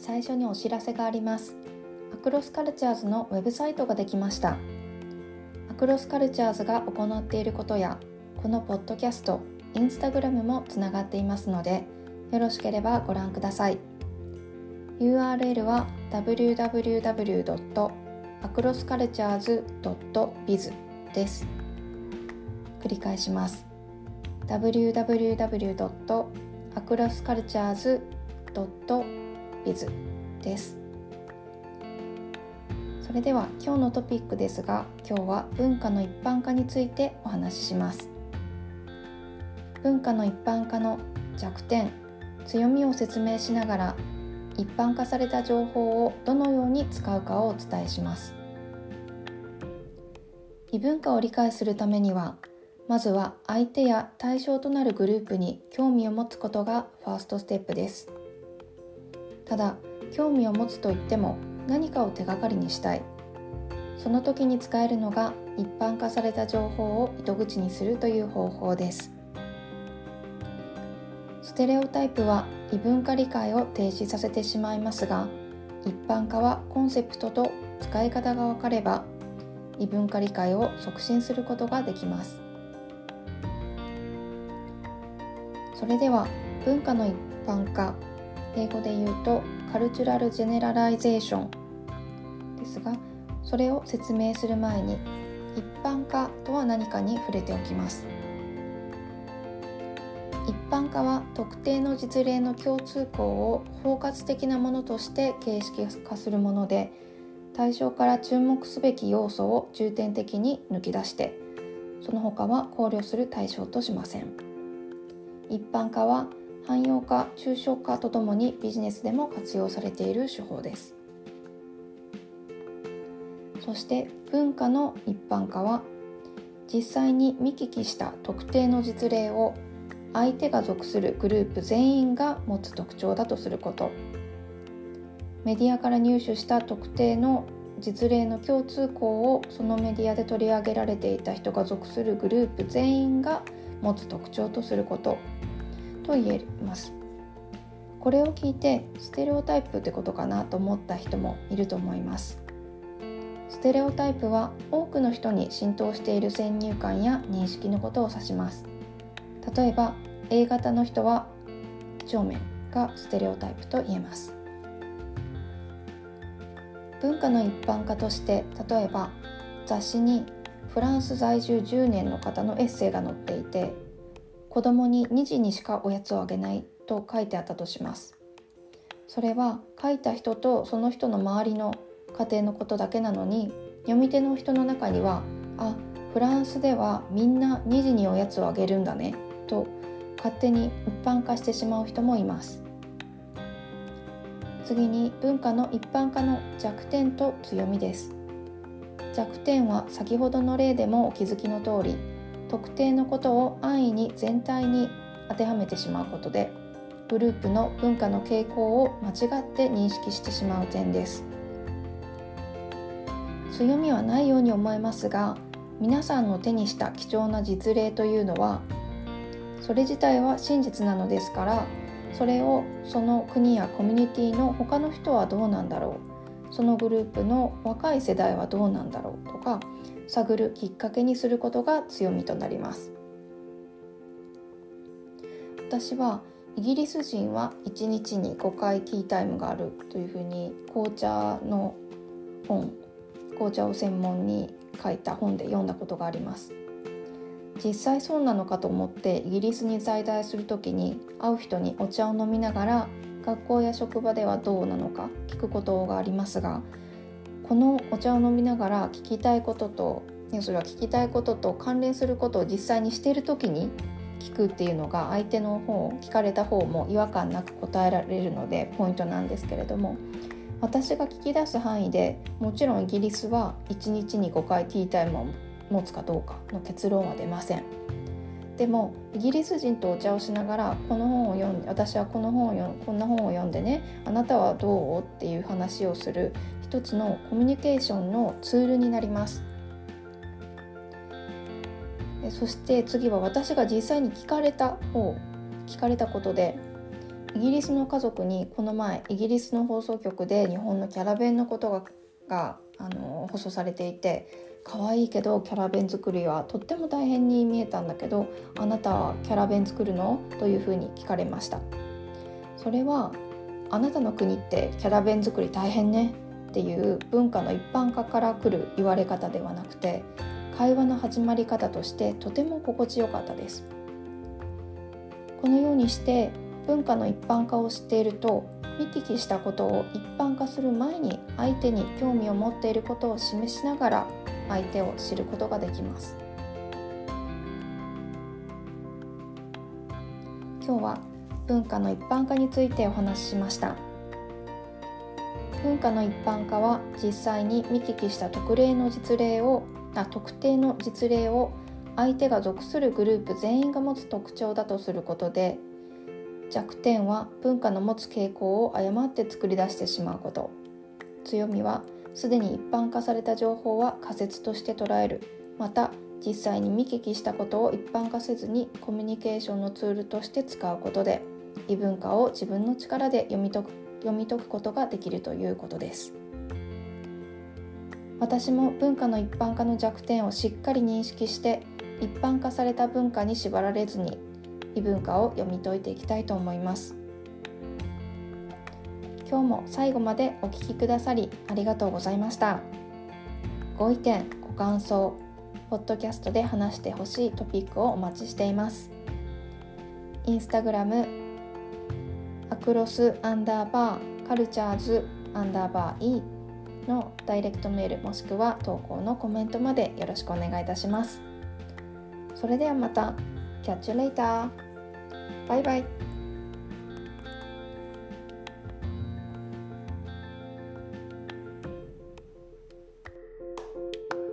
最初にお知らせがあります。アクロスカルチャーズのウェブサイトができました。アクロスカルチャーズが行っていることやこのポッドキャストインスタグラムもつながっていますのでよろしければご覧ください。URL は www.acrosscultures.biz です。繰り返します。www.acrosscultures.biz ビズです。それでは今日のトピックですが今日は文化の一般化についてお話しします。文化の一般化の弱点強みを説明しながら一般化された情報をどのように使うかをお伝えします。異文化を理解するためにはまずは相手や対象となるグループに興味を持つことがファーストステップです。ただ興味を持つといっても何かを手がかりにしたい。その時に使えるのが一般化された情報を糸口にするという方法です。ステレオタイプは異文化理解を停止させてしまいますが一般化はコンセプトと使い方が分かれば異文化理解を促進することができます。それでは文化の一般化。英語で言うと cultural generalization ですがそれを説明する前に一般化とは何かに触れておきます。一般化は特定の実例の共通項を包括的なものとして形式化するもので対象から注目すべき要素を重点的に抜き出してその他は考慮する対象としません。一般化は汎用化抽象化とともにビジネスでも活用されている手法です。そして文化の一般化は実際に見聞きした特定の実例を相手が属するグループ全員が持つ特徴だとすること。メディアから入手した特定の実例の共通項をそのメディアで取り上げられていた人が属するグループ全員が持つ特徴とすること。と言えます。これを聞いてステレオタイプってことかなと思った人もいると思います。ステレオタイプは多くの人に浸透している先入観や認識のことを指します。例えば A 型の人は几帳面がステレオタイプと言えます。文化の一般化として例えば雑誌にフランス在住10年の方のエッセイが載っていて子供に2時にしかおやつをあげないと書いてあったとします。それは書いた人とその人の周りの家庭のことだけなのに読み手の人の中にはあフランスではみんな2時におやつをあげるんだねと勝手に一般化してしまう人もいます。次に文化の一般化の弱点と強みです。弱点は先ほどの例でもお気づきの通り特定のことを安易に全体に当てはめてしまうことでグループの文化の傾向を間違って認識してしまう点です。強みはないように思えますが皆さんの手にした貴重な実例というのはそれ自体は真実なのですからそれをその国やコミュニティの他の人はどうなんだろうそのグループの若い世代はどうなんだろうとか探るきっかけにすることが強みとなります。私はイギリス人は1日に5回ティータイムがあるというふうに紅茶の本紅茶を専門に書いた本で読んだことがあります。実際そうなのかと思ってイギリスに在来する時に会う人にお茶を飲みながら学校や職場ではどうなのか聞くことがありますがこのお茶を飲みながら聞きたいこととそれは聞きたいことと関連することを実際にしている時に聞くっていうのが相手の方聞かれた方も違和感なく答えられるのでポイントなんですけれども私が聞き出す範囲でもちろんイギリスは1日に5回ティータイムを持つかどうかの結論は出ません。でもイギリス人とお茶をしながらこの本を読んで私はこの本を読こんな本を読んでねあなたはどう？っていう話をする一つのコミュニケーションのツールになります。そして次は私が実際に聞かれた方聞かれたことでイギリスの家族にこの前イギリスの放送局で日本のキャラ弁のことががあの放送されていて可愛いけどキャラ弁作りはとっても大変に見えたんだけどあなたはキャラ弁作るの？というふうに聞かれました。それはあなたの国ってキャラ弁作り大変ね？っていう文化の一般化から来る言われ方ではなくて会話の始まり方としてとても心地よかったです。このようにして文化の一般化を知っていると見聞きしたことを一般化する前に相手に興味を持っていることを示しながら相手を知ることができます。今日は文化の一般化についてお話ししました。文化の一般化は実際に見聞きした特例の実例をあ特定の実例を相手が属するグループ全員が持つ特徴だとすることで弱点は文化の持つ傾向を誤って作り出してしまうこと。強みはすでに一般化された情報は仮説として捉える。また実際に見聞きしたことを一般化せずにコミュニケーションのツールとして使うことで異文化を自分の力で読み解く読み解くことができるということです。私も文化の一般化の弱点をしっかり認識して一般化された文化に縛られずに異文化を読み解いていきたいと思います。今日も最後までお聴きくださりありがとうございました。ご意見ご感想ポッドキャストで話してほしいトピックをお待ちしています。インスタグラムアクロスアンダーバーカルチャーズアンダーバー E のダイレクトメールもしくは投稿のコメントまでよろしくお願いいたします。それではまた。Catch you later! バイバイ